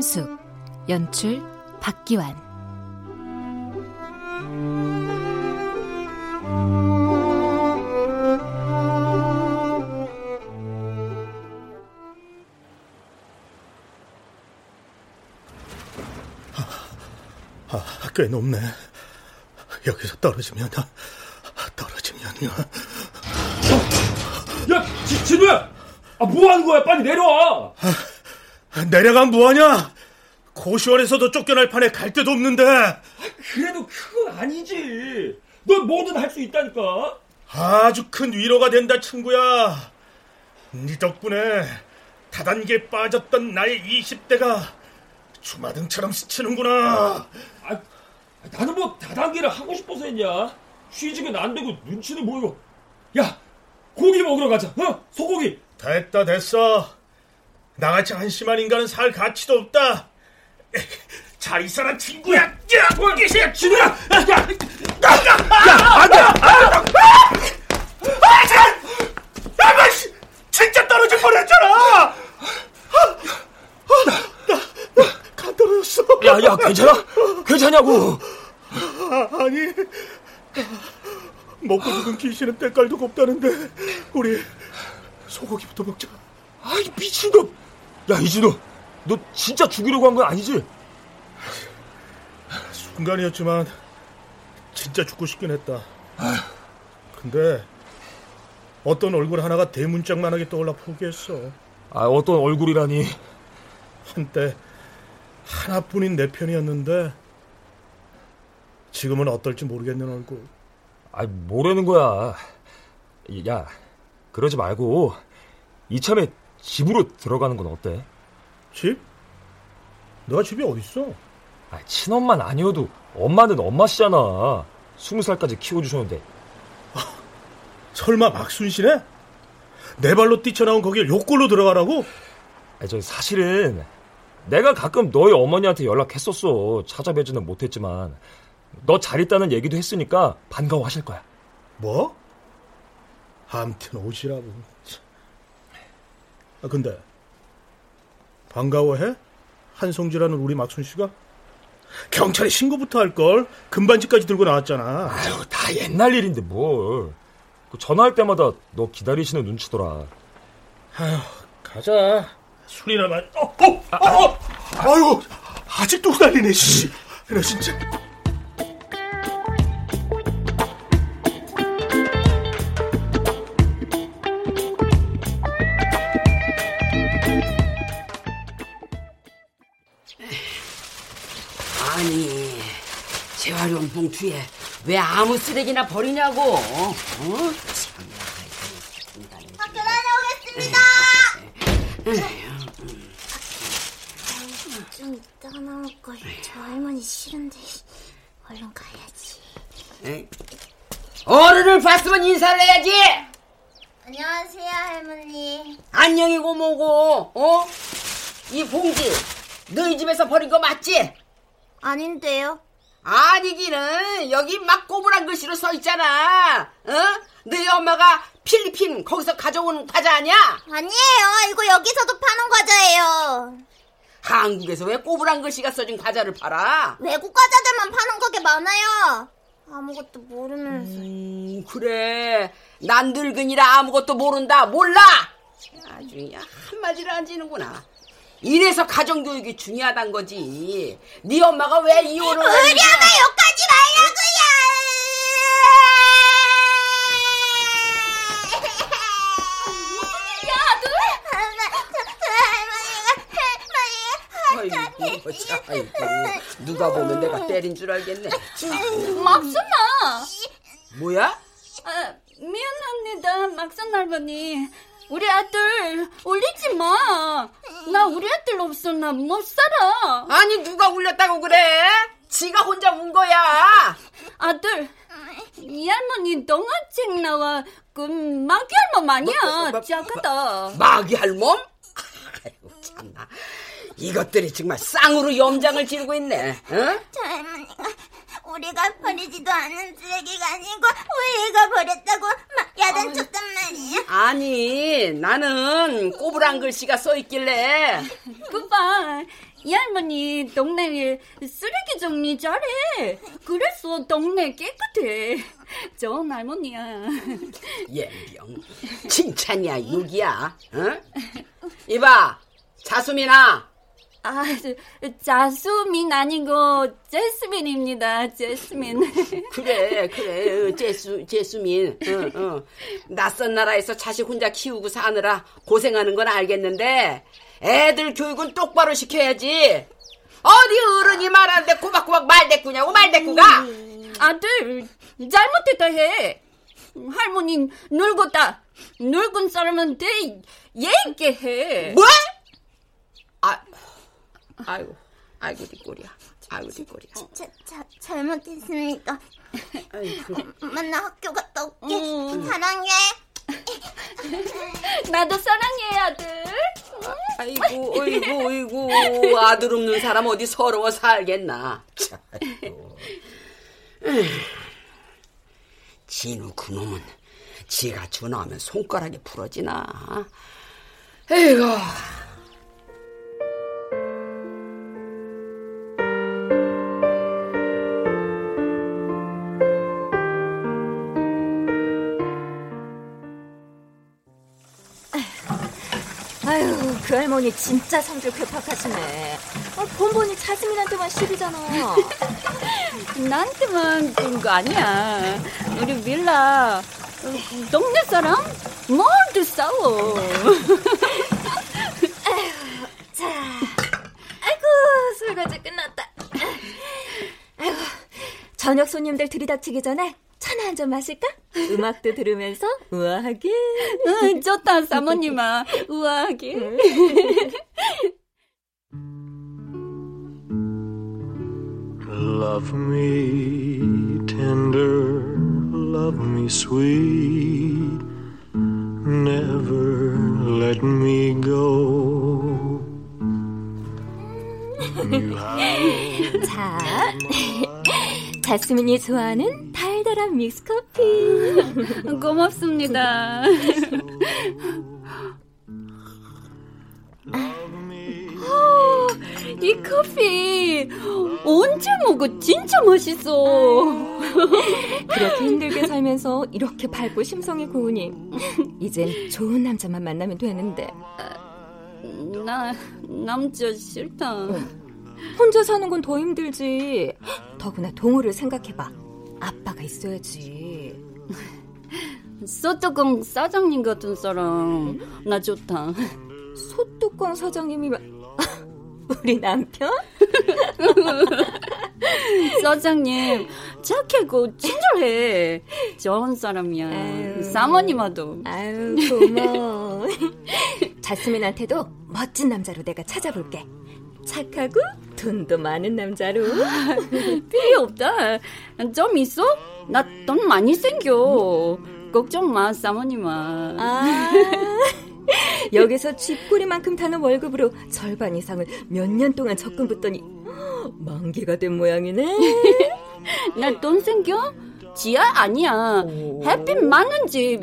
오금숙 연출 박기환 아, 꽤 높네. 여기서 떨어지면, 떨어지면요. 야, 지, 진우야! 아, 뭐 하는 거야? 빨리 내려와! 아, 내려가면 뭐하냐? 고시원에서도 쫓겨날 판에 갈 데도 없는데. 그래도 그건 아니지. 넌 뭐든 할 수 있다니까. 아주 큰 위로가 된다, 친구야. 네 덕분에 다단계에 빠졌던 나의 20대가 주마등처럼 스치는구나. 아, 나는 뭐 다단계를 하고 싶어서 했냐? 취직은 안 되고 눈치는 보이고. 야, 고기 먹으러 가자. 어? 소고기. 됐다, 됐어. 나같이 한심한 인간은 살 가치도 없다. 잘 있어라, 친구야. 야, 야, 진우야! 야, 야, 야, 안 돼! 아, 참! 아, 나, 진짜 떨어질 뻔했잖아! 아, 나, 나, 간 떨어졌어. 야, 야, 괜찮아? 괜찮냐고? 아, 아니, 먹고 죽은 귀신은 때깔도 곱다는데, 우리 소고기부터 먹자. 아이, 미친놈! 야, 이진우, 너 진짜 죽이려고 한 건 아니지? 순간이었지만, 진짜 죽고 싶긴 했다. 근데, 어떤 얼굴 하나가 대문짝만하게 떠올라 포기했어. 아, 어떤 얼굴이라니. 한때, 하나뿐인 내 편이었는데, 지금은 어떨지 모르겠는 얼굴. 아, 뭐라는 거야. 야, 그러지 말고, 이참에 집으로 들어가는 건 어때? 집? 너가 집이 어딨어? 아, 친엄마는 아니어도 엄마는 엄마시잖아. 스무 살까지 키워주셨는데. 설마 막순신에? 내 발로 뛰쳐나온 거길 욕골로 들어가라고? 아, 저 사실은 내가 가끔 너희 어머니한테 연락했었어. 찾아뵈지는 못했지만 너 잘 있다는 얘기도 했으니까 반가워하실 거야. 뭐? 암튼 오시라고. 아, 근데 반가워해? 한송지라는 우리 막순 씨가? 경찰에 신고부터 할 걸. 금반지까지 들고 나왔잖아. 아유, 다 옛날 일인데 뭘. 그 전화할 때마다 너 기다리시는 눈치더라. 아휴, 가자. 술이나 마. 어, 어, 어, 어. 아유, 아직도 후달리네. 씨. 나 진짜. 봉투에 왜 아무 쓰레기나 버리냐고 어? 참나 학교 다녀오겠습니다. 좀 이따가 나올 걸. 저 할머니 싫은데 얼른 가야지. 에이. 어른을 봤으면 인사를 해야지 안녕하세요 할머니. 안녕이고 뭐고 어? 이 봉지 너희 집에서 버린 거 맞지? 아닌데요. 아니기는 여기 막 꼬부란 글씨로 써 있잖아 어? 너희 엄마가 필리핀 거기서 가져온 과자 아니야? 아니에요. 이거 여기서도 파는 과자예요. 한국에서 왜 꼬부란 글씨가 써진 과자를 팔아? 외국 과자들만 파는 가게 많아요. 아무것도 모르면서. 음, 그래. 난 늙은이라 아무것도 모른다. 몰라. 아주 그냥 한마디를 안 지는구나. 이래서 가정교육이 중요하단 거지. 네 엄마가 왜 이혼을 우리 엄마 욕하지 말라고요. 아이고, 참, 아이고, 누가 보면 내가 때린 줄 알겠네. 막순아! 뭐야? 아, 미안합니다, 막순 할머니. 우리 아들 울리지 마. 나 우리 아들 없으나 못 살아. 아니 누가 울렸다고 그래? 지가 혼자 운 거야. 아들, 이 할머니 동화책 나와 그 마귀 할멈 아니야. 뭐, 뭐, 뭐, 작하다. 마귀 할멈? 아이고, 참나. 이것들이 정말 쌍으로 염장을 지르고 있네. 어? 저 할머니가 우리가 버리지도 않은 쓰레기가 아니고 우리가 버렸다고 막 야단쳤단 말이야. 아니, 나는 꼬부랑 글씨가 써 있길래 그봐 이 할머니 동네에 쓰레기 정리 잘해 그래서 동네 깨끗해 좋은 할머니야 예병 칭찬이야 육이야. 어? 이봐, 자수민아. 아 자수민 아니고 제스민입니다 제스민 그래, 그래, 어, 제수, 제수민. 어, 어. 낯선 나라에서 자식 혼자 키우고 사느라 고생하는 건 알겠는데, 애들 교육은 똑바로 시켜야지. 어디 어른이 말하는데 꼬박꼬박 말대꾸냐고, 말대꾸가! 아들 잘못했다 해 할머니 늙었다 늙은 사람한테 예있게 해 뭐? 아, 아이고, 아이고, 네 꼴이야. 아이고, 네 꼴이야. 자, 자, 잘못했습니다. 아이고. 엄마 나 학교 갔다 올게. 음. 사랑해. 나도 사랑해 아들 아이고, 어이구, 어이구, 아들 없는 사람 어디 서러워 살겠나. 참, 아이고. 진우 그놈은 지가 전화하면 손가락이 부러지나. 에이구. 그 할머니 진짜 성질 괴팍하시네. 아, 본본이 자스민한테만 시비잖아. 나한테만 그런 거 아니야 우리 밀라 어, 동네 사람 모두 싸워 자, 아이고, 설거지 끝났다. 아이고, 저녁 손님들 들이닥치기 전에 차나 한 잔 마실까? 음악도 들으면서 우아하게. 응, 좋다 사모님아 우아하게 Love me tender, love me sweet, never let me go. 자, 자스민이 좋아하는 달달한 믹스커피. 고맙습니다. 이 커피 언제 먹어? 진짜 맛있어. 그렇게 힘들게 살면서 이렇게 밝고 심성이 고우니 이젠 좋은 남자만 만나면 되는데. 나 남자 싫다. 혼자 사는 건 더 힘들지. 더구나 동호를 생각해봐. 아빠가 있어야지. 소뚜껑 사장님 같은 사람 나 좋다 소뚜껑 사장님이 마- 우리 남편? 사장님 착하고 친절해 좋은 사람이야 아유. 사모님하도 아유 고마워. 자스민한테도 멋진 남자로 내가 찾아볼게. 착하고 돈도 많은 남자로. 필요 없다 좀 있어? 나 돈 많이 생겨 걱정 마 사모님아 아. 여기서 쥐꼬리만큼 타는 월급으로 절반 이상을 몇 년 동안 적금 붙더니 만기가 된 모양이네. 나 돈 생겨? 지하 아니야 햇빛 많은 집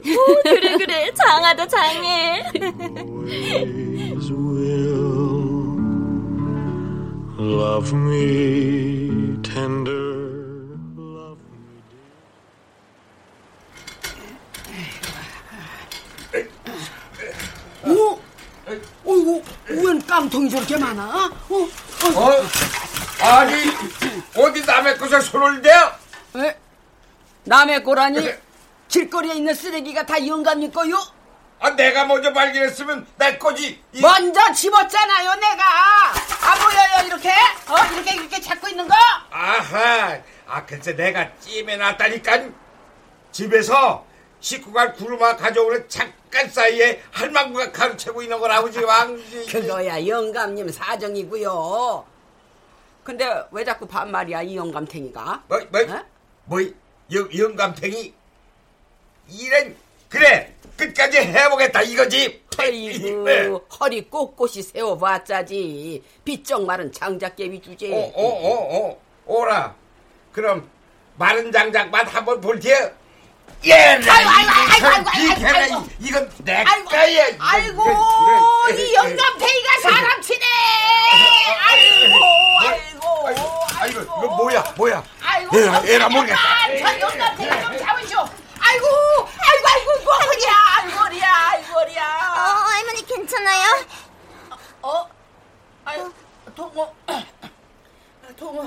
오, 그래 그래 장하다 장해. Love me tender, love me 어? 어이구, 웬 깡통이 저렇게 많아? 어? 어? 아니 어디 남의 것을 손을 대? 에? 남의 거라니? 길거리에 있는 쓰레기가 다 영감님 거요? 아 내가 먼저 발견했으면 내 거지. 이- 먼저 집었잖아요, 내가. 안 보여요, 이렇게? 어, 이렇게, 이렇게 잡고 있는 거? 아하. 아 글쎄 내가 찜해 놨다니까. 집에서 식구가 구르마 가져오는 잠깐 사이에 할망구가 가로채고 있는 걸 아버지 왕지. 그거야, 영감님 사정이고요. 근데 왜 자꾸 반말이야, 이 영감탱이가? 뭐, 뭐, 어? 뭐, 영, 영감탱이? 이런, 그래, 끝까지 해보겠다, 이거지. 어이구 네. 허리 꼿꼿이 세워봤자지 비쩍 마른 장작개비 주제 어, 어, 어, 어, 오라. 그럼 마른 장작만 한번 볼게요. 예, 아이고, 아이고, 아이고, 아이고, 비켜라. 아이고. 이- 이건 내 아이고, 거야. 이건, 아이고 이 영감탱이가 사람 치네 아이고 아이고 아이고, 이거 뭐야, 뭐야? 아이고 에라, 에라 모르겠다. 저 영감탱이 좀 잡으시오 아이고 아이고 아이고 허리야 아이고 허리야 아이고 어, 허리야 할머니 괜찮아요? 어? 아유 동호 동호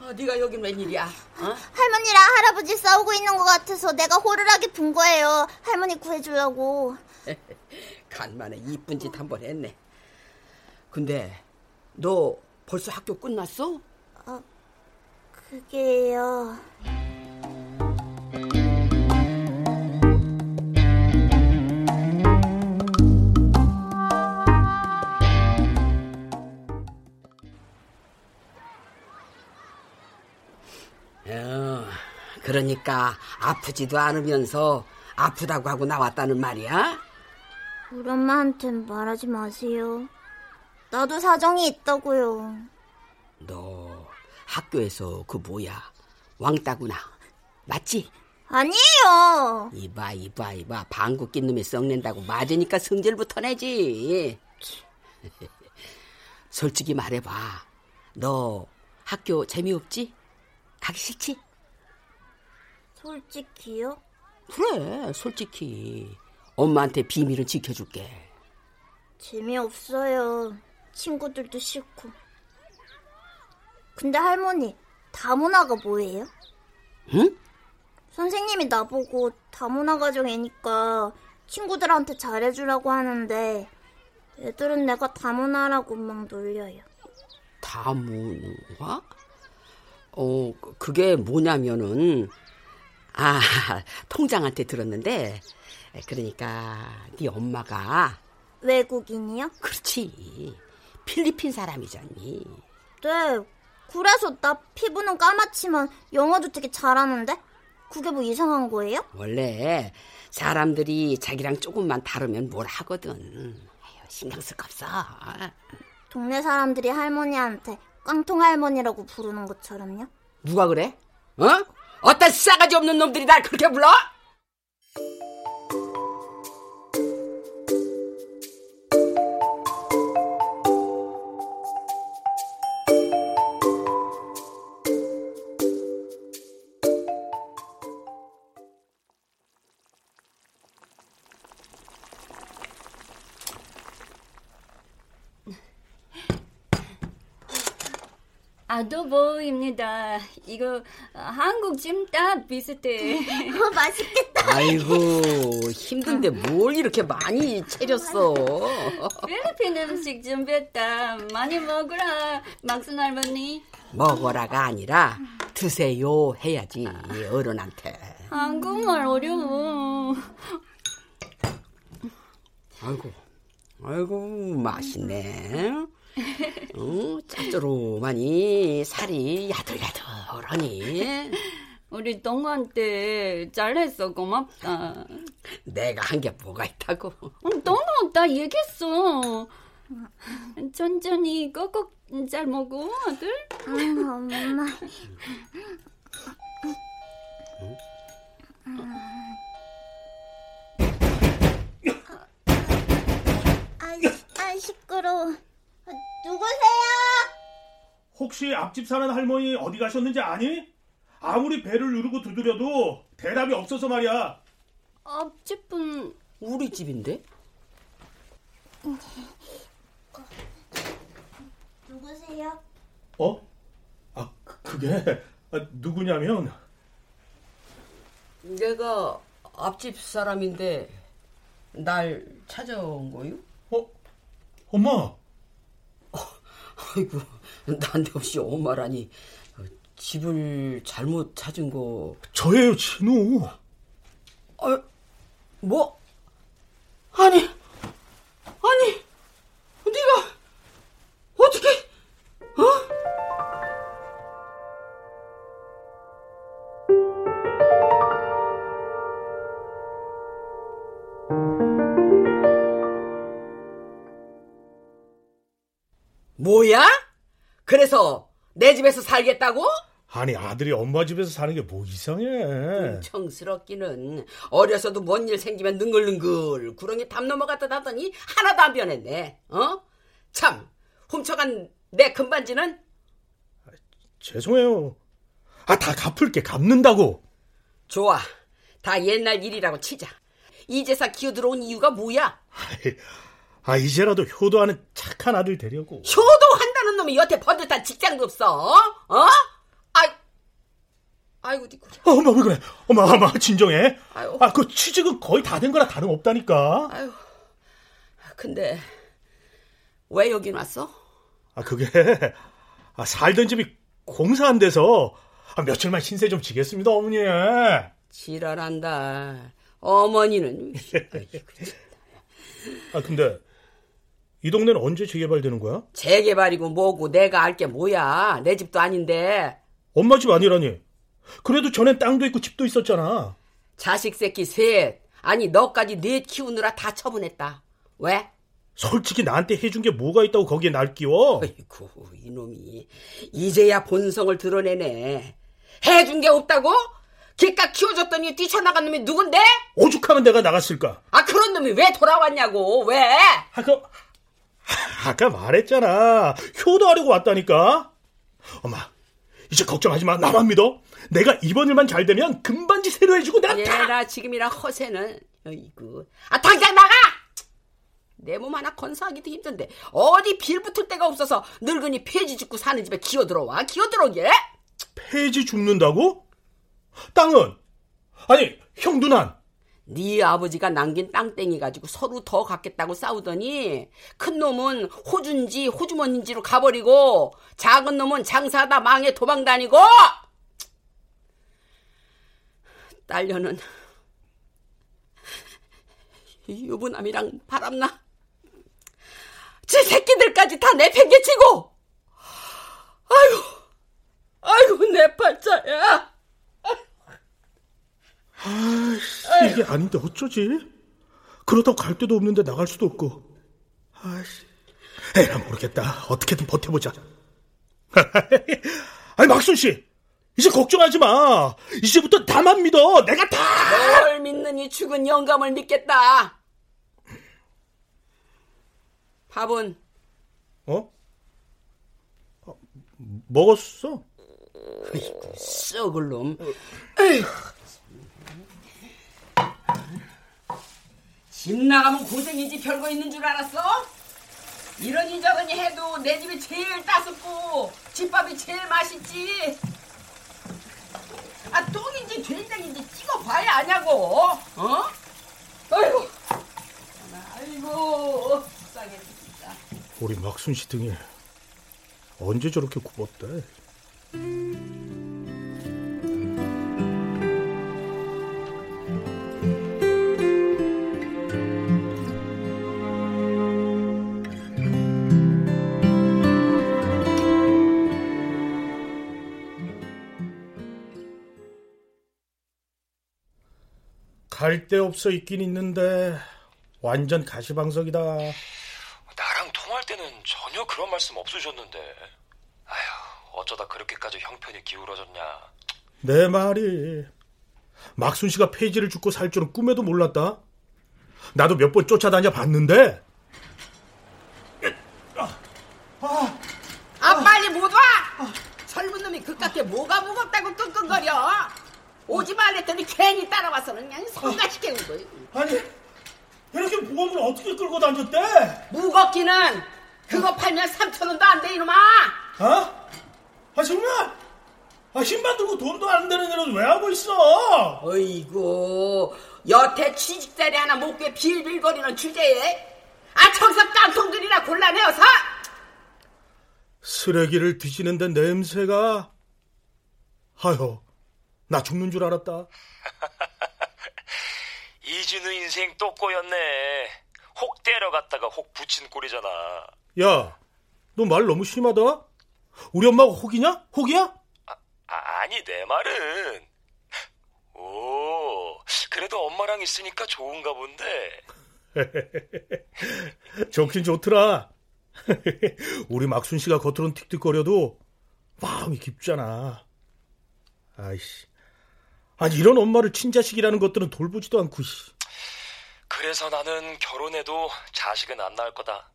어, 네가 여긴 웬일이야 어? 할머니랑 할아버지 싸우고 있는 것 같아서 내가 호루라기 분 거예요. 할머니 구해주려고. 간만에 이쁜 짓 한 번 했네 근데 너 벌써 학교 끝났어? 그게요. 그러니까 아프지도 않으면서 아프다고 하고 나왔다는 말이야? 우리 엄마한텐 말하지 마세요. 나도 사정이 있다고요. 너 학교에서 그 뭐야 왕따구나 맞지? 아니에요. 이봐 이봐 이봐 방구 낀 놈이 썩낸다고 맞으니까 성질부터 내지 솔직히 말해봐 너 학교 재미없지? 가기 싫지? 솔직히요? 그래 솔직히 엄마한테 비밀을 지켜줄게 재미없어요. 친구들도 싫고. 근데 할머니, 다문화가 뭐예요? 응? 선생님이 나보고 다문화 가정이니까 친구들한테 잘해주라고 하는데 애들은 내가 다문화라고 막 놀려요. 다문화? 어, 그- 그게 뭐냐면은, 아, 통장한테 들었는데, 그러니까, 네 엄마가, 외국인이요? 그렇지, 필리핀 사람이잖니. 네. 그래서 나 피부는 까맣지만 영어도 되게 잘하는데? 그게 뭐 이상한 거예요? 원래, 사람들이 자기랑 조금만 다르면 뭘 하거든. 아유, 신경 쓸 거 없어. 동네 사람들이 할머니한테 깡통 할머니라고 부르는 것처럼요? 누가 그래? 어? 어떤 싸가지 없는 놈들이 날 그렇게 불러? 아도보입니다. 이거 한국 찜닭 비슷해. 어, 맛있겠다. 아이고, 힘든데 뭘 이렇게 많이 차렸어? 필리핀 음식 준비했다. 많이 먹으라, 막순 할머니. 먹어라가 아니라 드세요 해야지 어른한테. 한국말 어려워. 아이고, 아이고 맛있네. 어, 짭조름하니 살이 야들야들하니. 우리 동호한테 잘했어. 고맙다. 내가 한 게 뭐가 있다고? 어, 동호 나 얘기했어. 천천히 꼭꼭 잘 먹어, 아들. 음, 엄마. 아, 아, 시끄러워. 아, 누구세요? 혹시 앞집 사는 할머니 어디 가셨는지 아니? 아무리 배를 누르고 두드려도 대답이 없어서 말이야. 앞집은 우리 집인데? 누구세요? 어? 아, 그- 그게 아, 누구냐면 내가 앞집 사람인데 날 찾아온 거요? 어? 엄마. 아이고, 난데없이 엄마라니. 어, 집을 잘못 찾은 거. 저예요, 진우. 아, 뭐? 아니, 아니, 내 집에서 살겠다고? 아니 아들이 엄마 집에서 사는 게 뭐 이상해. 청스럽기는 어려서도 뭔 일 생기면 능글능글 구렁이 담 넘어갔다 하더니 하나도 안 변했네. 어? 참 훔쳐간 내 금반지는 죄송해요. 아 다 갚을게 갚는다고. 좋아. 다 옛날 일이라고 치자. 이제사 기어 들어온 이유가 뭐야? 아 이제라도 효도하는 착한 아들 되려고. 효도한다는 놈이 여태 번듯한 직장도 없어. 어? 아이, 아이고 니꼬. 어, 엄마 왜 그래? 엄마 엄마 진정해. 아유. 아 그 취직은 거의 다 된 거라 다름 없다니까. 아유. 근데 왜 여긴 왔어? 아 그게 아, 살던 집이 공사 안 돼서 아, 며칠만 신세 좀 지겠습니다 어머니. 지랄한다. 어머니는 아 근데 이 동네는 언제 재개발되는 거야? 재개발이고 뭐고 내가 알 게 뭐야. 내 집도 아닌데. 엄마 집 아니라니. 그래도 전엔 땅도 있고 집도 있었잖아. 자식 새끼 셋. 아니 너까지 넷 키우느라 다 처분했다. 왜? 솔직히 나한테 해준 게 뭐가 있다고 거기에 날 끼워? 아이고 이놈이 이제야 본성을 드러내네. 해준 게 없다고? 기껏 키워줬더니 뛰쳐나간 놈이 누군데? 오죽하면 내가 나갔을까? 아 그런 놈이 왜 돌아왔냐고 왜? 아까 아까 말했잖아. 효도하려고 왔다니까. 엄마 이제 걱정하지 마. 나만 믿어. 내가 이번 일만 잘 되면 금반지 새로 해주고 내가 다. 얘라 지금이라 허세는 어이구 아 당장 나가! 내 몸 하나 건사하기도 힘든데 어디 빌 붙을 데가 없어서 늙은이 폐지 짓고 사는 집에 기어 들어와 기어 들어오게? 폐지 죽는다고? 땅은? 아니 형 누난 네 아버지가 남긴 땅땡이 가지고 서로 더 갖겠다고 싸우더니 큰 놈은 호주인지 호주머니인지로 가버리고 작은 놈은 장사하다 망해 도망 다니고! 딸려는 유부남이랑 바람나 지 새끼들까지 다 내팽개치고! 아유 아이고 내 팔자야 이게 아닌데 어쩌지? 그러다고 갈 데도 없는데 나갈 수도 없고. 아씨, 에라 모르겠다. 어떻게든 버텨보자. 아니 막순 씨, 이제 걱정하지 마. 이제부터 나만 믿어. 내가 다. 널 믿는 이 죽은 영감을 믿겠다. 밥은 어? 어, 먹었어? 썩을 놈. 집 나가면 고생이지 별거 있는 줄 알았어? 이러니 저러니 해도 내 집이 제일 따숩고 집밥이 제일 맛있지. 아 똥인지 된장인지 찍어봐야 아냐고. 어? 아이고. 아이고. 싸게 진짜. 우리 막순 씨 등에 언제 저렇게 굽었대? 갈 데 없어 있긴 있는데 완전 가시방석이다. 나랑 통화할 때는 전혀 그런 말씀 없으셨는데. 아휴, 어쩌다 그렇게까지 형편이 기울어졌냐. 내 말이 막순 씨가 폐지를 죽고 살 줄은 꿈에도 몰랐다. 나도 몇 번 쫓아다녀 봤는데 아 빨리 못 와! 젊은 놈이 그깟게 뭐가 무겁다고 끙끙거려 오지 말랬더니 괜히 따라와서는 그냥 성가시게 온 거야 아니 이렇게 무거운 걸 어떻게 끌고 다녔대? 무겁기는 그거 팔면 3천 원도 안 돼 이놈아 어? 아 정말? 아 힘만 들고 돈도 안 되는 일은 왜 하고 있어? 어이구 여태 취직자리 하나 못 구해 빌빌거리는 주제에 아 청석 깡통들이나 곤란해어서 쓰레기를 뒤지는데 냄새가 아유 나 죽는 줄 알았다. 이진우 인생 또 꼬였네. 혹 때려갔다가 혹 붙인 꼴이잖아. 야, 너 말 너무 심하다. 우리 엄마가 혹이냐? 혹이야? 아, 아니 내 말은 오 그래도 엄마랑 있으니까 좋은가 본데 좋긴 좋더라. 우리 막순 씨가 겉으로는 틱틱거려도 마음이 깊잖아. 아이씨. 아니 이런 엄마를 친자식이라는 것들은 돌보지도 않고 씨. 그래서 나는 결혼해도 자식은 안 낳을 거다.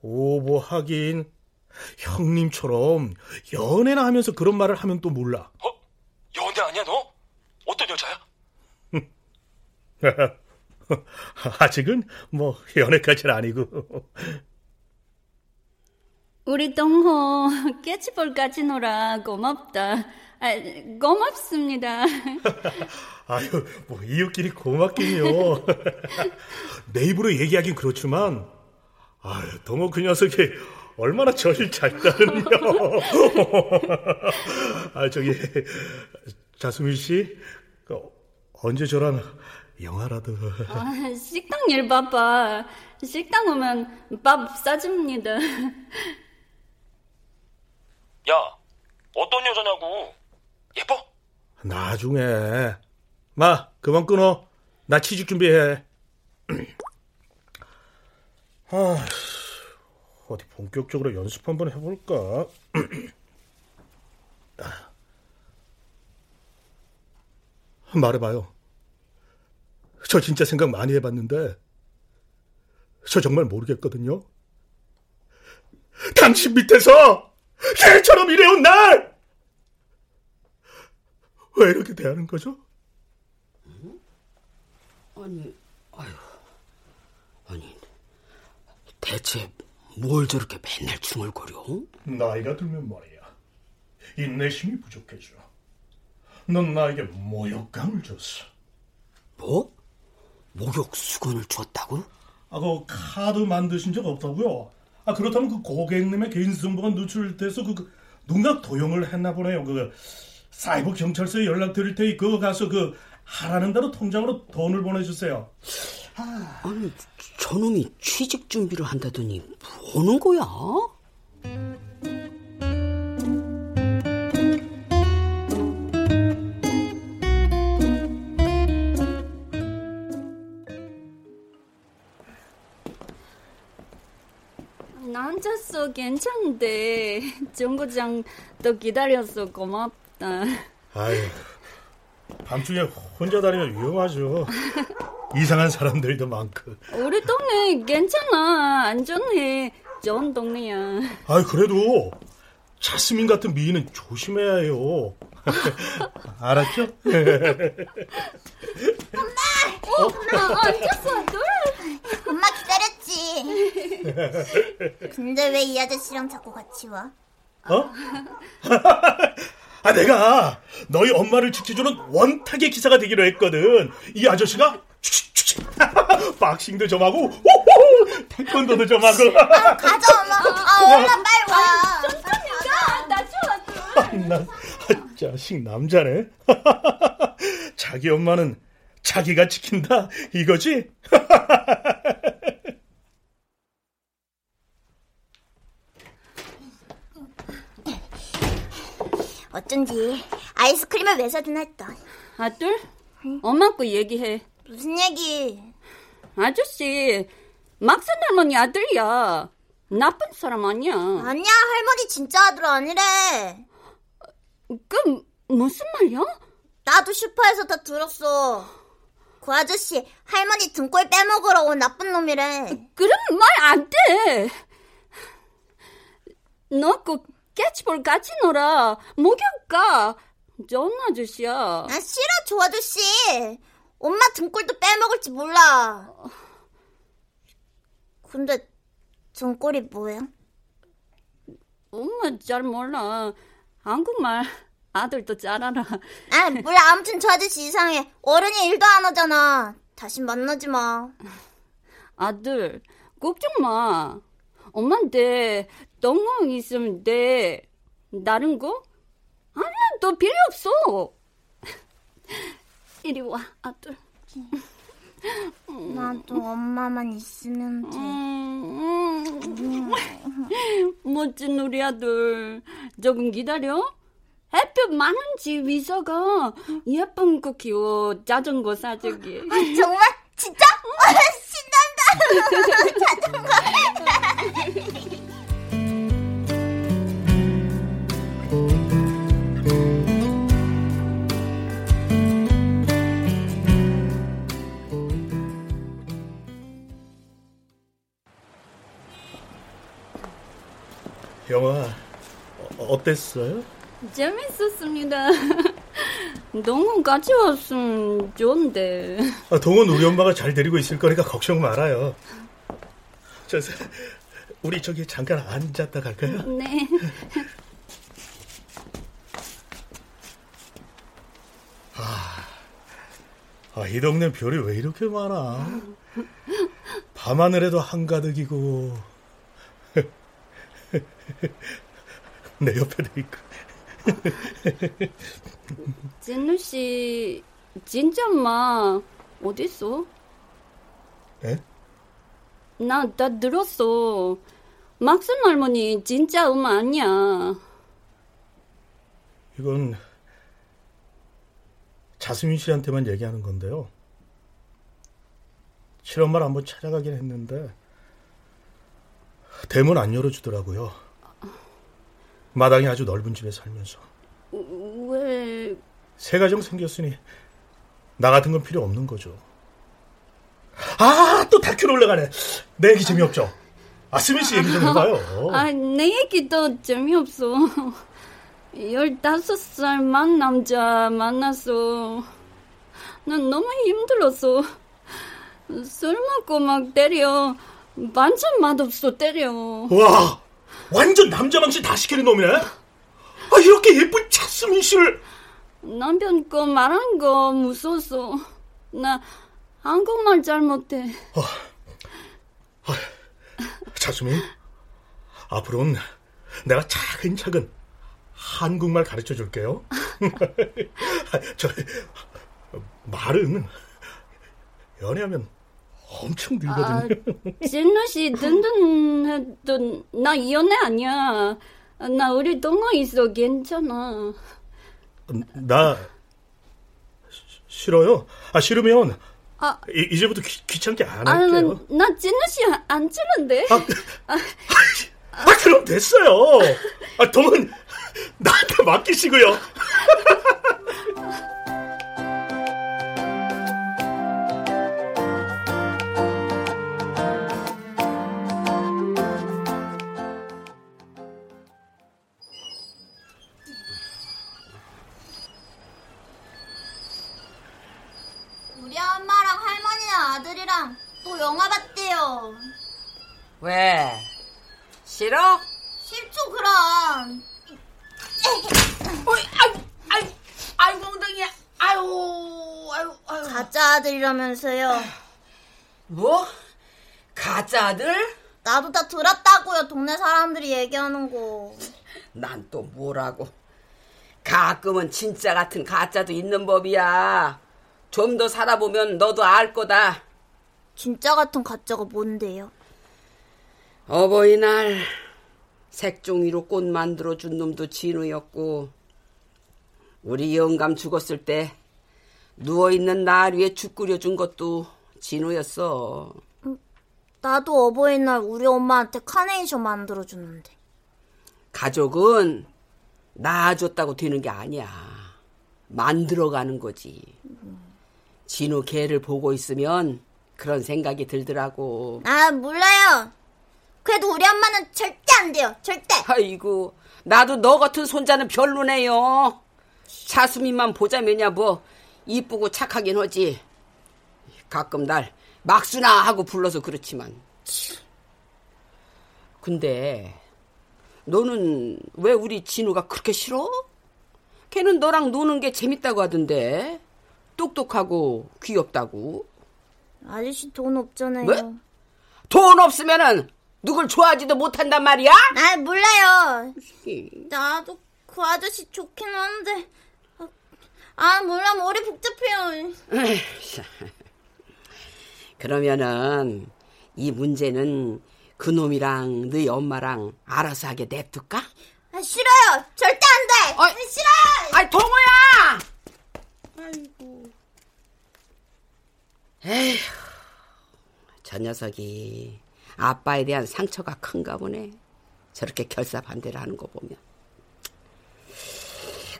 오 뭐 하긴 형님처럼 연애나 하면서 그런 말을 하면 또 몰라. 어? 연애 아니야 너? 어떤 여자야? 아직은 뭐 연애까지는 아니고. 우리 동호 깨치볼까지 놀아 고맙다. 아, 고맙습니다. 아유, 뭐 이웃끼리 고맙긴요. 내 입으로 얘기하긴 그렇지만, 아유, 동호 그 녀석이 얼마나 저를 잘 따르며. 아, 저기, 자수민 씨, 그, 언제 저랑 영화라도. 아, 식당 일 바빠. 식당 오면 밥 싸줍니다. 야, 어떤 여자냐고. 예뻐? 나중에. 마, 그만 끊어. 나 취직 준비해. 아, 어디 본격적으로 연습 한번 해볼까? 말해봐요. 저 진짜 생각 많이 해봤는데, 저 정말 모르겠거든요. 당신 밑에서 개처럼 일해온 날! 왜 이렇게 대하는 거죠? 아니, 아유, 아니, 대체 뭘 저렇게 맨날 중얼거려? 나이가 들면 말이야. 인내심이 부족해져. 넌 나에게 모욕감을 줬어. 뭐? 목욕 수건을 줬다고? 아, 그 카드 만드신 적 없다고요? 아, 그렇다면 그 고객님의 개인정보가 노출돼서 그, 그 누군가 도용을 했나 보네요. 그 사이버 경찰서에 연락 드릴 테니 그거 가서 그 하라는 대로 통장으로 돈을 보내주세요. 아니, 저놈이 취직 준비를 한다더니 뭐는 거야? 나 앉았어 괜찮은데 정부장 또 기다렸어 고맙다. 아유, 밤중에 혼자 다니면 위험하죠. 이상한 사람들도 많고. 우리 동네 괜찮아 안전해 좋은 동네야. 아, 그래도 자스민 같은 미인은 조심해야 해요. 알았죠? 어, 나 앉았어 둘. 엄마 기다렸지. 근데 왜 이 아저씨랑 자꾸 같이 와? 어? 아, 내가 너희 엄마를 지켜주는 원탁의 기사가 되기로 했거든. 이 아저씨가 박싱도 좀 하고! 태권도도 좀 하고. 가자 엄마. 아 얼른 빨리 와. 야, 나 좋아. 아, 난, 아, 자식 남자네. 자기 엄마는 자기가 지킨다, 이거지? 어쩐지 아이스크림을 왜 사준 했다. 아들 엄마 거 얘기해. 무슨 얘기? 아저씨 막산 할머니 아들이야. 나쁜 사람 아니야. 아니야 할머니 진짜 아들 아니래. 그 무슨 말이야? 나도 슈퍼에서 다 들었어. 그 아저씨 할머니 등골 빼먹으러 온 나쁜 놈이래. 그런 말 안 돼. 너그 캐치볼 같이 놀아. 목욕 가. 좋은 아저씨야. 아 싫어 조 아저씨. 엄마 등골도 빼먹을지 몰라. 근데 등골이 뭐야? 엄마 잘 몰라. 한국말 아들도 잘 알아. 아 몰라 아무튼 저 아저씨 이상해. 어른이 일도 안 하잖아. 다시 만나지 마. 아들 걱정 마. 엄마한테 똥멍 있으면 돼. 다른 거? 아니야 너 필요 없어. 이리 와 아들. 나도 엄마만 있으면 돼. 음, 음. 멋진 우리 아들. 조금 기다려. 햇볕 많은 집 이사가 예쁜 거 키워 자전거 사주기. 아, 정말? 진짜? 와, 신난다. 자전거. 어 땠어요? 재밌었습니다. 너무 같이 왔으면 좋은데. 아, 동은 우리 엄마가 잘 데리고 있을 거니까 걱정 말아요. 저, 우리 저기 잠깐 앉았다 갈까요? 네. 아, 이 동네 별이 왜 이렇게 많아? 밤하늘에도 한가득이고 내 옆에도 있고 진우 씨, 진짜 엄마 어디 있어? 에? 나, 나 들었어. 막순 할머니 진짜 엄마 아니야. 이건 자스민 씨한테만 얘기하는 건데요. 실엄마를 한번 찾아가긴 했는데 대문 안 열어주더라고요. 마당이 아주 넓은 집에 살면서 왜? 새 가정 생겼으니 나 같은 건 필요 없는 거죠. 아, 또 다큐로 올라가네. 내 얘기 재미없죠? 아, 스민 씨 얘기 좀 해봐요. 아, 내 얘기도 재미없어. 열다섯 살만 남자 만났어. 난 너무 힘들었어. 술 먹고 막 때려. 반찬 맛없어 때려. 와, 완전 남자 망신 다 시키는 놈이네? 아, 이렇게 예쁜 차스민 씨를. 남편 거 말한 거 무서웠어. 나 한국말 잘 못해. 차수민, 앞으로는 내가 차근차근 한국말 가르쳐 줄게요. 저, 말은 연애하면 엄청 아, 늘거든요. 진우 씨 든든해도 나 연애 아니야. 나 우리 동호 있어 괜찮아. 나 시- 싫어요. 아, 싫으면 아, 이, 이제부터 귀, 귀찮게 안 아, 할게요. 나, 나 진우 씨안 치는데. 아, 그럼 됐어요. 아, 동은 나한테 맡기시고요. 아들이랑 또 영화 봤대요. 왜? 싫어? 싫죠 그럼. 어이, 아유, 아유, 아유, 엉덩이야. 아유, 아유, 아유. 가짜 아들이라면서요. 뭐? 가짜 아들? 나도 다 들었다고요. 동네 사람들이 얘기하는 거. 난 또 뭐라고. 가끔은 진짜 같은 가짜도 있는 법이야. 좀 더 살아보면 너도 알 거다. 진짜 같은 가짜가 뭔데요? 어버이날 색종이로 꽃 만들어 준 놈도 진우였고 우리 영감 죽었을 때 누워 있는 날 위에 죽 끓여준 것도 진우였어. 나도 어버이날 우리 엄마한테 카네이션 만들어 줬는데. 가족은 낳아줬다고 되는 게 아니야. 만들어가는 거지. 진우 개를 보고 있으면 그런 생각이 들더라고. 아 몰라요. 그래도 우리 엄마는 절대 안 돼요. 절대. 아이고, 나도 너 같은 손자는 별로네요. 차수민만 보자면야 뭐 이쁘고 착하긴 하지. 가끔 날 막수나 하고 불러서 그렇지만. 근데 너는 왜 우리 진우가 그렇게 싫어? 걔는 너랑 노는 게 재밌다고 하던데. 똑똑하고 귀엽다고. 아저씨 돈 없잖아요. 뭐? 돈 없으면은 누굴 좋아하지도 못한단 말이야? 아 몰라요. 나도 그 아저씨 좋긴 한데. 아, 아 몰라 머리 복잡해요. 그러면은 이 문제는 그 놈이랑 너희 엄마랑 알아서 하게 냅둘까? 아, 싫어요. 절대 안 돼. 어이. 싫어요. 아이 동호야! 아이고. 에휴, 저 녀석이 아빠에 대한 상처가 큰가 보네. 저렇게 결사 반대를 하는 거 보면.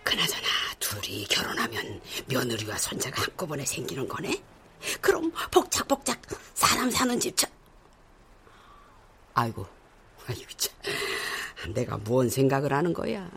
그나저나 둘이 결혼하면 며느리와 손자가 한꺼번에 생기는 거네? 그럼 복작복작 사람 사는 집 참. 아이고, 아이고 참. 내가 무언 생각을 하는 거야. 야,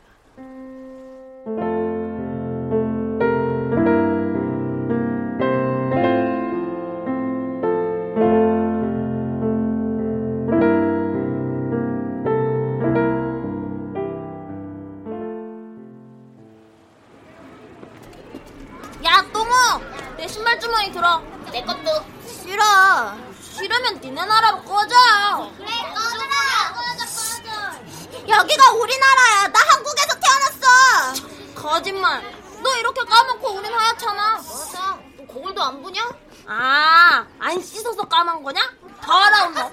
너 이렇게 까맣고 우린 하얗잖아. 맞아. 너 거울도 안 보냐? 아, 안 씻어서 까만 거냐? 더러운 놈.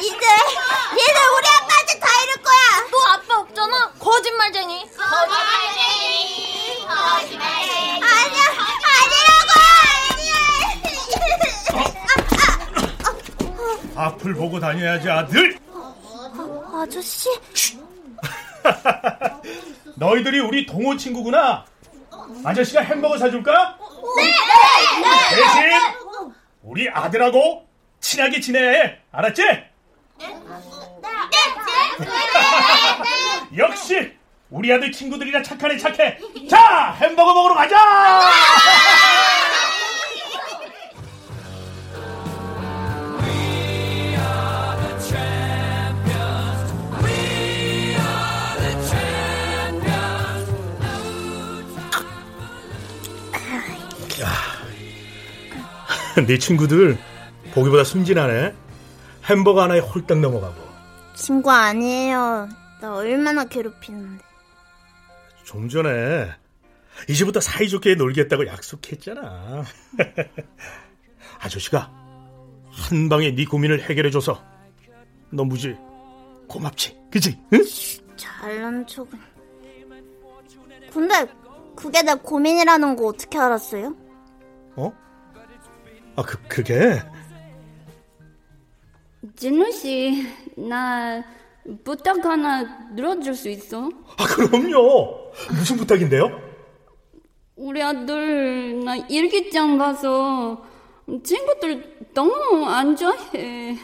이제 얘네 우리 아빠한테 다 이럴 거야. 너 아빠 없잖아. 거짓말쟁이. 거짓말쟁이. 거짓말쟁이. 아니야, 아니라고. 앞을 보고 다녀야지 아들. 아저씨. 너희들이 우리 동호 친구구나. 아저씨가 햄버거 사줄까? 네. 대신 우리 아들하고 친하게 지내. 알았지? 역시 우리 아들 친구들이라 착하네 착해. 자 햄버거 먹으러 가자. 네 친구들 보기보다 순진하네. 햄버거 하나에 홀딱 넘어가고. 친구 아니에요. 나 얼마나 괴롭히는데. 좀 전에 이제부터 사이좋게 놀겠다고 약속했잖아. 아저씨가 한 방에 네 고민을 해결해줘서 너 무지 고맙지, 그지? 응? 잘난 척은. 근데 그게 내 고민이라는 거 어떻게 알았어요? 어? 아, 그 그게 진우 씨, 나 부탁 하나 들어줄 수 있어? 아 그럼요. 무슨 부탁인데요? 우리 아들 나 일기장 봐서 친구들 너무 안 좋아해.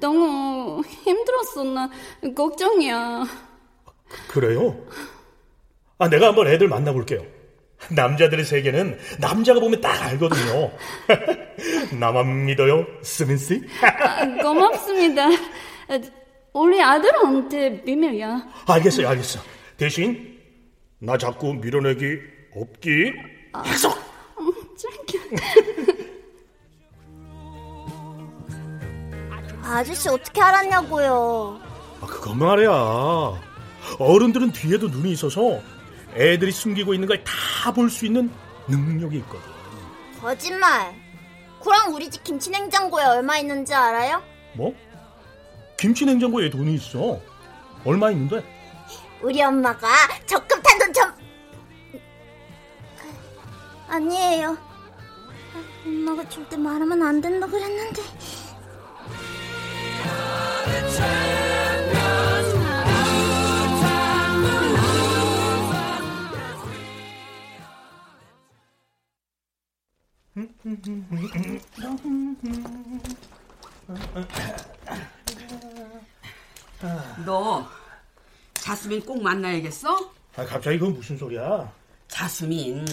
너무 힘들었어 나 걱정이야. 그래요? 아, 내가 한번 애들 만나볼게요. 남자들의 세계는 남자가 보면 딱 알거든요. 나만 믿어요, 스민 씨? 아, 고맙습니다. 우리 아들한테 비밀이야. 알겠어요, 알겠어. 대신 나 자꾸 밀어내기 없기. 약속. 아저씨 어떻게 알았냐고요. 아, 그건 말이야. 어른들은 뒤에도 눈이 있어서 애들이 숨기고 있는 걸 다 볼 수 있는 능력이 있거든. 거짓말. 그럼 우리 집 김치 냉장고에 얼마 있는지 알아요? 뭐? 김치 냉장고에 돈이 있어. 얼마 있는데? 우리 엄마가 적금 탄 돈 좀. 아니에요. 엄마가 절대 말하면 안 된다 그랬는데. 너 자스민 꼭 만나야겠어? 아, 갑자기 그건 무슨 소리야? 자스민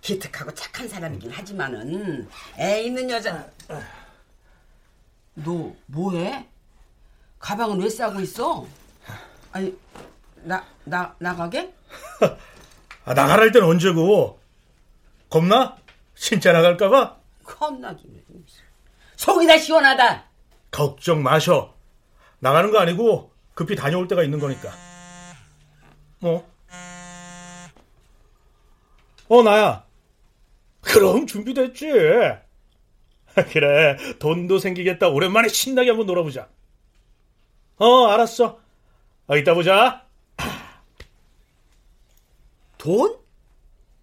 기특하고 착한 사람이긴 하지만은 애 있는 여자. 너 뭐해? 가방은 왜 싸고 있어? 아니 나 나 나가게? 아, 할 때는 언제고? 겁나? 진짜 나갈까봐? 겁나기는 속이 다 시원하다. 걱정 마셔. 나가는 거 아니고 급히 다녀올 때가 있는 거니까. 뭐? 어, 나야. 그럼 준비됐지. 그래, 돈도 생기겠다. 오랜만에 신나게 한번 놀아보자. 어, 알았어. 어, 이따 보자. 돈?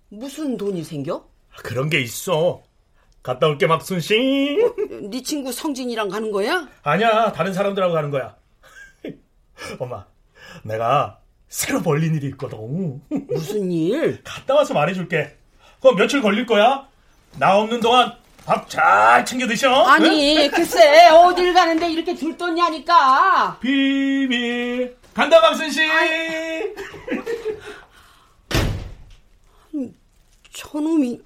무슨 돈이 생겨? 그런 게 있어. 갔다 올게, 막순 씨. 네 친구 성진이랑 가는 거야? 아니야, 다른 사람들하고 가는 거야. 엄마, 내가 새로 벌린 일이 있거든. 무슨 일? 갔다 와서 말해줄게. 그럼 며칠 걸릴 거야? 나 없는 동안 밥 잘 챙겨 드셔. 아니 글쎄 어딜 가는데 이렇게 들떴냐니까. 비밀. 간다, 강순 씨. 저놈이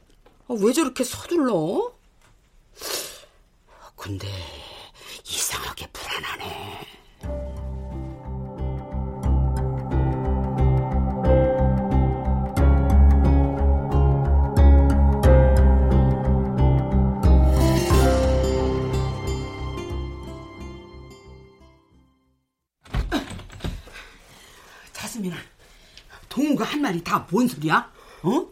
아, 왜 저렇게 서둘러? 근데 이상하게 불안하네. 아, 자스민아, 동우가 한 말이 다 뭔 소리야? 어?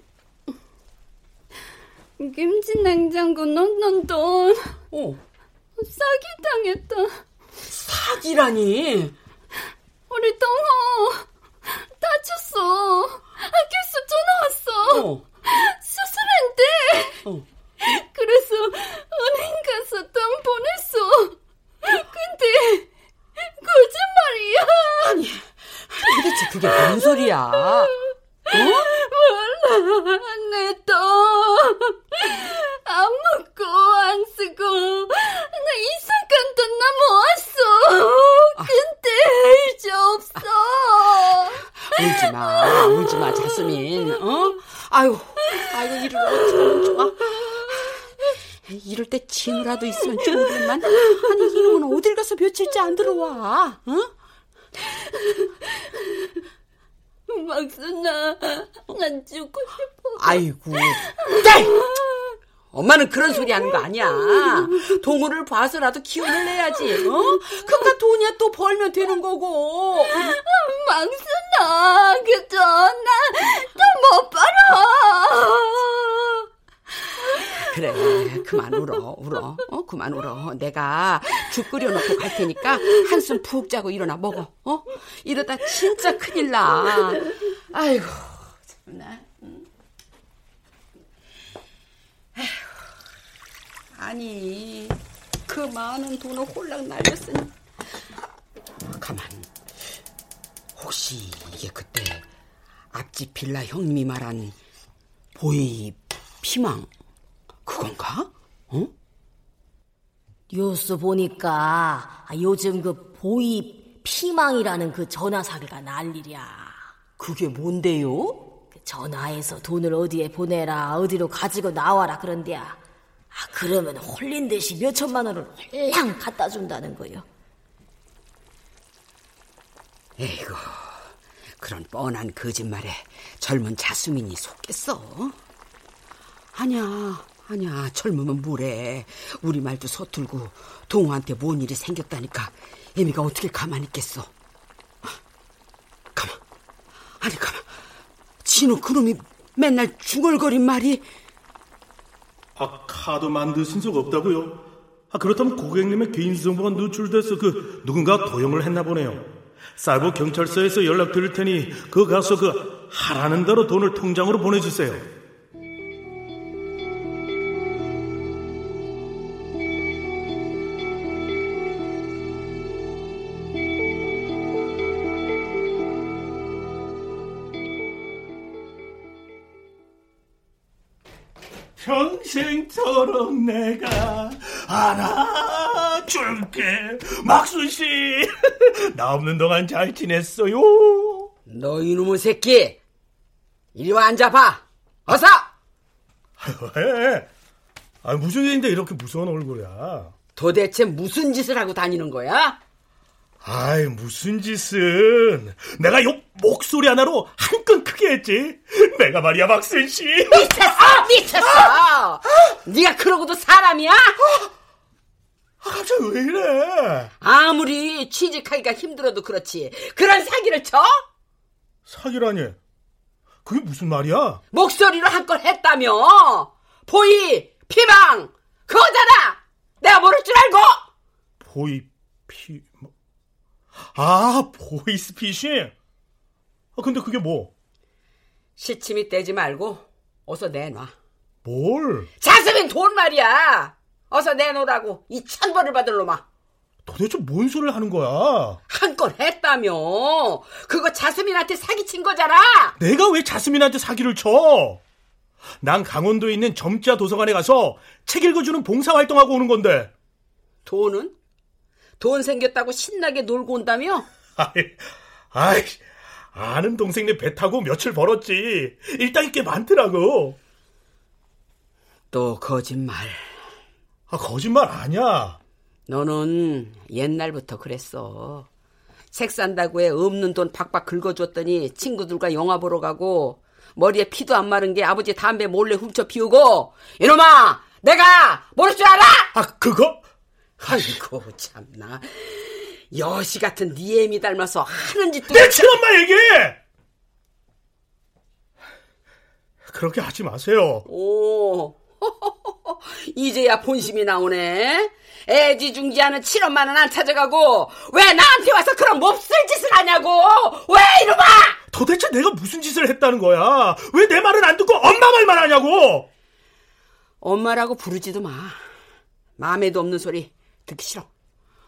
김치 냉장고 넣는 돈 어. 사기 당했다. 사기라니? 우리 동호 다쳤어. 학교에서 전화 왔어. 어. 수술한대. 어. 그래서 은행 가서 돈 보냈어. 근데 거짓말이야. 아니, 도대체 그게 뭔 소리야? 어? 몰라, 내 돈. 안 먹고, 안 쓰고, 나 이상한 돈 나 모았어. 근데 이제 없어. 울지 마, 울지 마, 자스민. 어? 아유, 아이고 이를 어쩌면 좋아. 이럴 때 진우라도 있으면 좋은데만. 아니 이놈은 어딜 가서 며칠째 안 들어와? 어? 막순아, 난 죽고 싶어. 아이고. 네! 엄마는 그런 소리 하는 거 아니야. 동물을 봐서라도 기운을 내야지. 어? 그니까 돈이야 또 벌면 되는 거고. 망순아, 그저 나또못 벌어. 그래, 그만 울어, 울어. 어, 그만 울어. 내가 죽 끓여놓고 갈 테니까 한숨 푹 자고 일어나 먹어. 어? 이러다 진짜 큰일 나. 아이고, 참나. 응. 에휴, 아니, 그 많은 돈을 홀랑 날렸으니. 가만. 혹시 이게 그때 앞집 빌라 형님이 말한 보이 피망 그건가? 어? 뉴스 보니까 아, 요즘 그 보이 피망이라는 그 전화 사기가 난리랴. 그게 뭔데요? 그 전화해서 돈을 어디에 보내라, 어디로 가지고 나와라 그런데야. 아, 그러면 홀린 듯이 몇 천만 원을 홀랑 갖다 준다는 거요. 에이구, 그런 뻔한 거짓말에 젊은 자수민이 속겠어? 아니야, 아니야, 젊으면 뭐래. 우리 말도 서툴고 동호한테 뭔 일이 생겼다니까 애미가 어떻게 가만히 있겠어? 가만, 아니 가만. 진우 그놈이 맨날 중얼거린 말이 아, 카드 만드신 적 없다고요? 아, 그렇다면 고객님의 개인 정보가 누출돼서 그 누군가 도용을 했나 보네요. 사이버 경찰서에서 연락 드릴 테니 그 가서 그 하라는 대로 돈을 통장으로 보내주세요. 나 없는 동안 잘 지냈어요? 너 이놈의 새끼 이리 와 앉아봐. 어서. 왜? 아, 무슨 일인데 이렇게 무서운 얼굴이야? 도대체 무슨 짓을 하고 다니는 거야? 아이, 무슨 짓은. 내가 요 목소리 하나로 한건 크게 했지. 내가 말이야, 박순 씨. 미쳤어, 미쳤어. 네가 그러고도 사람이야? 아, 갑자기 왜 이래? 아무리 취직하기가 힘들어도 그렇지. 그런 사기를 쳐? 사기라니. 그게 무슨 말이야? 목소리로 한건 했다며. 보이, 피방, 그거잖아. 내가 모를 줄 알고. 보이, 피, 뭐. 아, 보이스피싱? 아, 근데 그게 뭐? 시침이 떼지 말고 어서 내놔. 뭘? 자스민 돈 말이야. 어서 내놓으라고 이 천벌을 받을 놈아. 도대체 뭔 소리를 하는 거야? 한 건 했다며. 그거 자스민한테 사기친 거잖아. 내가 왜 자스민한테 사기를 쳐? 난 강원도에 있는 점자 도서관에 가서 책 읽어주는 봉사활동하고 오는 건데. 돈은? 돈 생겼다고 신나게 놀고 온다며? 아이, 아이, 아는 동생네 배 타고 며칠 벌었지. 일당이 꽤 많더라고. 또 거짓말. 아, 거짓말 아니야. 너는 옛날부터 그랬어. 책 산다고 해 없는 돈 박박 긁어줬더니 친구들과 영화 보러 가고 머리에 피도 안 마른 게 아버지 담배 몰래 훔쳐 피우고 이놈아 내가 모를 줄 알아? 아 그거? 아이고 참나 여시 같은 네 애미 닮아서 하는 짓도 내 친엄마 얘기해! 그렇게 하지 마세요. 오, 이제야 본심이 나오네. 애지중지하는 7원만 원안 찾아가고 왜 나한테 와서 그런 몹쓸 짓을 하냐고! 왜 이놈아! 도대체 내가 무슨 짓을 했다는 거야? 왜 내 말은 안 듣고 엄마 말만 하냐고! 엄마라고 부르지도 마. 마음에도 없는 소리 듣기 싫어.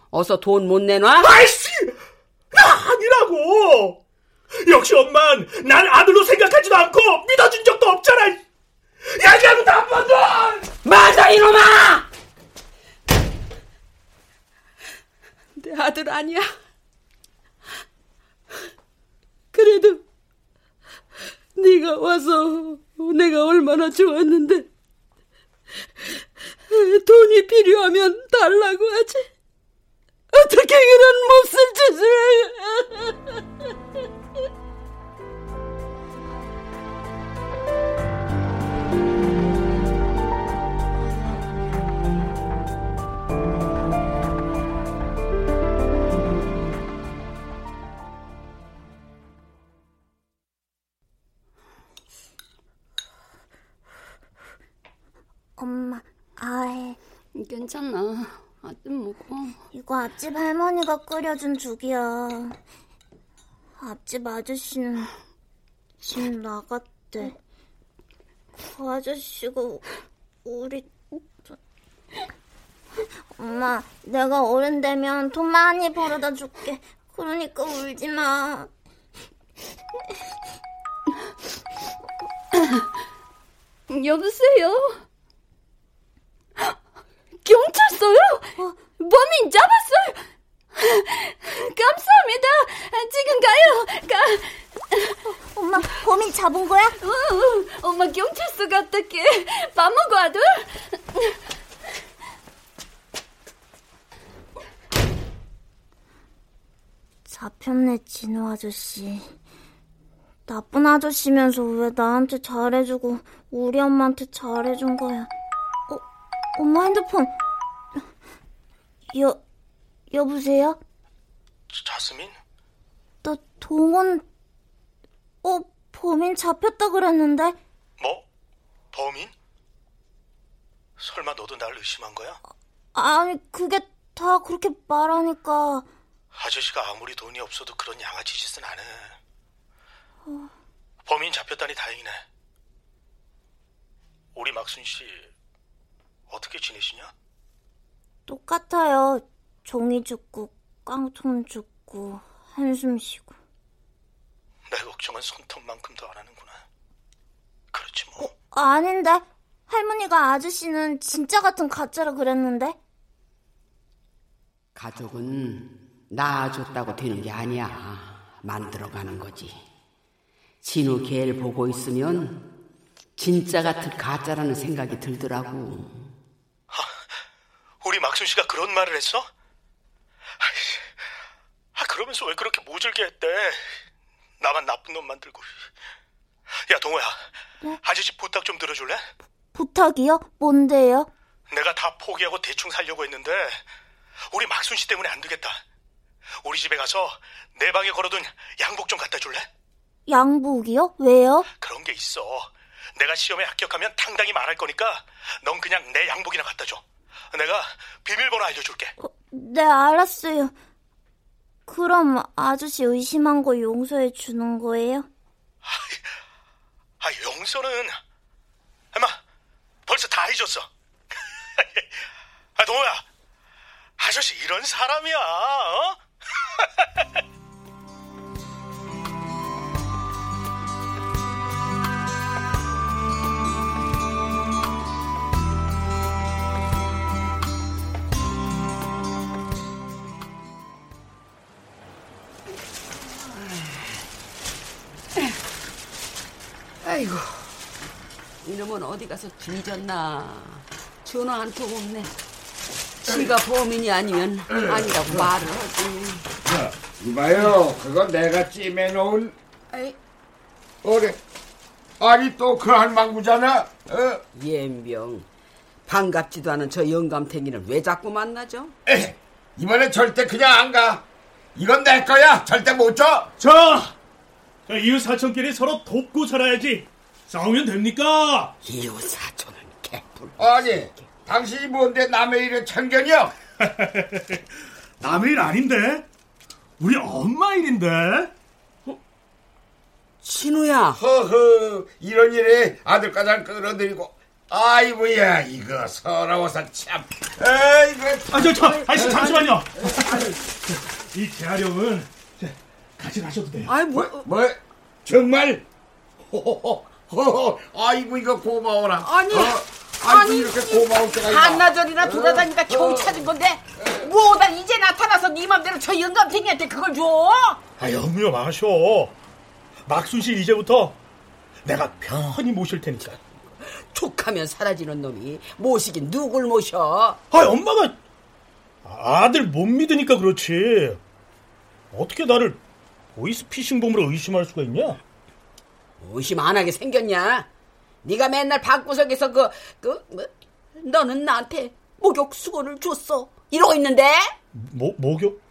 어서 돈 못 내놔. 아이씨! 나 아니라고! 역시 엄만 난 아들로 생각하지도 않고 믿어준 적도 없잖아! 얘기하고도 한 번도! 맞아 이놈아! 내 아들 아니야. 그래도 네가 와서 내가 얼마나 좋았는데 돈이 필요하면 달라고 하지. 어떻게 그런 몹쓸 짓을 엄마, 아해. 괜찮아. 아들 먹어. 이거 앞집 할머니가 끓여준 죽이야. 앞집 아저씨는 집 나갔대. 그 아저씨가 우리 엄마, 내가 어른 되면 돈 많이 벌어다 줄게. 그러니까 울지 마. 여보세요? 경찰서요? 범인 잡았어요? 감사합니다. 지금 가요. 가. 엄마, 범인 잡은 거야? 응, 엄마 경찰서 갔다 올게. 밥 먹어, 아들? 잡혔네, 진우 아저씨. 나쁜 아저씨면서 왜 나한테 잘해주고 우리 엄마한테 잘해준 거야? 어, 엄마 핸드폰. 여, 여보세요? 자스민? 나 동원, 어, 범인 잡혔다 그랬는데? 뭐? 범인? 설마 너도 날 의심한 거야? 아니, 그게 다 그렇게 말하니까. 아저씨가 아무리 돈이 없어도 그런 양아치 짓은 안 해. 범인 잡혔다니 다행이네. 우리 막순 씨 어떻게 지내시냐? 똑같아요. 종이 죽고, 깡통 죽고, 한숨 쉬고. 내 걱정은 손톱만큼도 안 하는구나. 그렇지 뭐. 아닌데. 할머니가 아저씨는 진짜 같은 가짜라 그랬는데. 가족은 낳아줬다고 되는 게 아니야. 만들어가는 거지. 진우 걔를 보고 있으면 진짜 같은 가짜라는 생각이 들더라고. 우리 막순 씨가 그런 말을 했어? 아이씨, 아 그러면서 왜 그렇게 모질게 했대? 나만 나쁜 놈 만들고. 야 동호야, 아저씨 부탁 좀 들어줄래? 부탁이요? 뭔데요? 내가 다 포기하고 대충 살려고 했는데 우리 막순 씨 때문에 안 되겠다. 우리 집에 가서 내 방에 걸어둔 양복 좀 갖다 줄래? 양복이요? 왜요? 그런 게 있어. 내가 시험에 합격하면 당당히 말할 거니까 넌 그냥 내 양복이나 갖다 줘. 내가 비밀번호 알려줄게. 네, 알았어요. 그럼 아저씨 의심한 거 용서해 주는 거예요? 아, 용서는 아마 벌써 다 잊었어. 아, 동호야. 아저씨 이런 사람이야. 어? 아이고, 이놈은 어디 가서 뒤졌나. 전화 한 통 없네. 지가 범인이 아니면 아니라고 말을 하지. 자, 이봐요. 그거 내가 찜해놓은 아이, 어래. 아니 또그 할망구잖아. 어? 예병. 반갑지도 않은 저 영감탱이를 왜 자꾸 만나죠? 에이, 이번엔 절대 그냥 안 가. 이건 내 거야. 절대 못 줘. 자, 자, 이웃 사촌끼리 서로 돕고 살아야지. 싸우면 됩니까? 이웃 사촌은 개뿔. 아니, 당신이 뭔데 남의 일에 참견이야? 남의 일 아닌데? 우리 엄마 일인데? 진우야. 허허, 이런 일에 아들까지 끌어들이고. 아이고야, 이거 서러워서 참. 에이구. 아, 저, 저, 아저씨, 잠시만요. 이 재활용은 같이 가셔도 돼요. 아이, 뭐, 뭐, 정말? 호호호, 호호, 아이고, 이거 고마워라. 아니, 어, 아이고, 아니, 이렇게 고마울 때가 있나. 한나절이나 돌아다니까 겨우 찾은 건데, 뭐다 이제 나타나서 네 맘대로 저 영감탱이한테 그걸 줘? 아, 염려 마셔. 막순 씨 이제부터 내가 편히 모실 테니까. 툭하면 사라지는 놈이 모시긴 누굴 모셔? 아, 엄마가 아들 못 믿으니까 그렇지. 어떻게 나를 보이스피싱범으로 의심할 수가 있냐? 의심 안 하게 생겼냐? 네가 맨날 방구석에서 그, 그, 뭐, 너는 나한테 목욕 수건을 줬어. 이러고 있는데? 모, 목욕?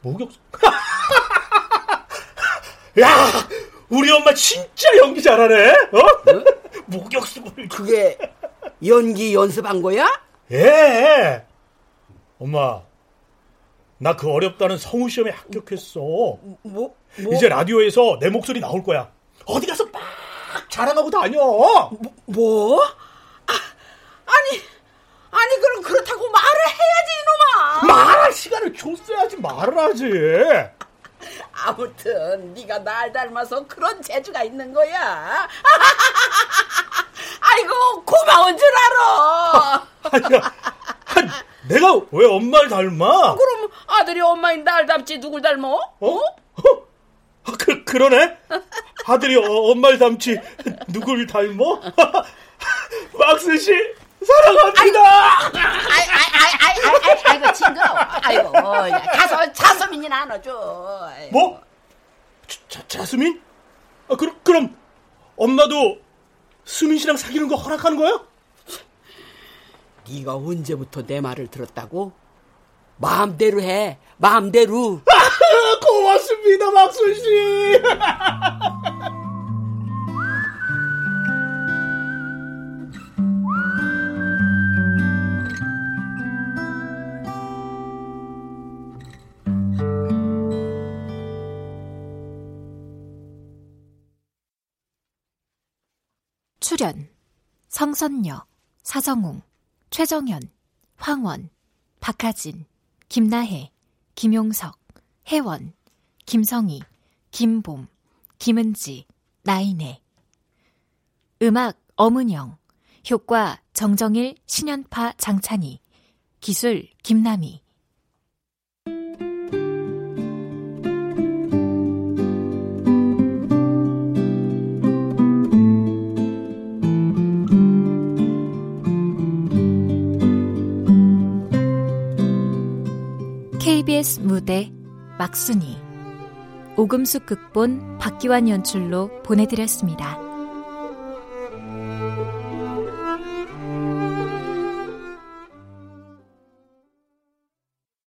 목욕? 야! 우리 엄마 진짜 연기 잘하네? 어? 목욕 수건을. 그게 연기 연습한 거야? 예! 엄마, 나 그 어렵다는 성우 시험에 합격했어. 뭐, 뭐? 이제 라디오에서 내 목소리 나올 거야. 어디 가서 막 자랑하고 다녀. 뭐? 뭐? 아, 아니, 아니, 그럼 그렇다고 말을 해야지, 이놈아! 말할 시간을 줬어야지 말을 하지. 아무튼 네가 날 닮아서 그런 재주가 있는 거야. 아이고 고마운 줄 알아. 아니야, 아니, 내가 왜 엄마를 닮아? 그럼 아들이 엄마인 날 닮지 누굴 닮어? 어? 아, 그, 그러네? 아들이 어, 엄마를 닮지 누굴 닮어? 막스 씨 사랑합니다. 아이 아이 아이 아이 아이 아이고 징그러워. 아이고 야, 가서 자서민이나 안아줘. 아이고. 뭐? 자, 자스민? 아, 그, 그럼 엄마도 수민 씨랑 사귀는 거 허락하는 거야? 네가 언제부터 내 말을 들었다고? 마음대로 해. 마음대로. 고맙습니다, 막순 씨. 출연 성선녀, 사정웅, 최정현, 황원, 박하진, 김나혜, 김용석, 혜원, 김성희, 김봄, 김은지, 나인혜 음악 엄은영 효과 정정일, 신연파 장찬희 기술 김남희. KBS 무대 막순이 오금숙 극본 박기환 연출로 보내드렸습니다.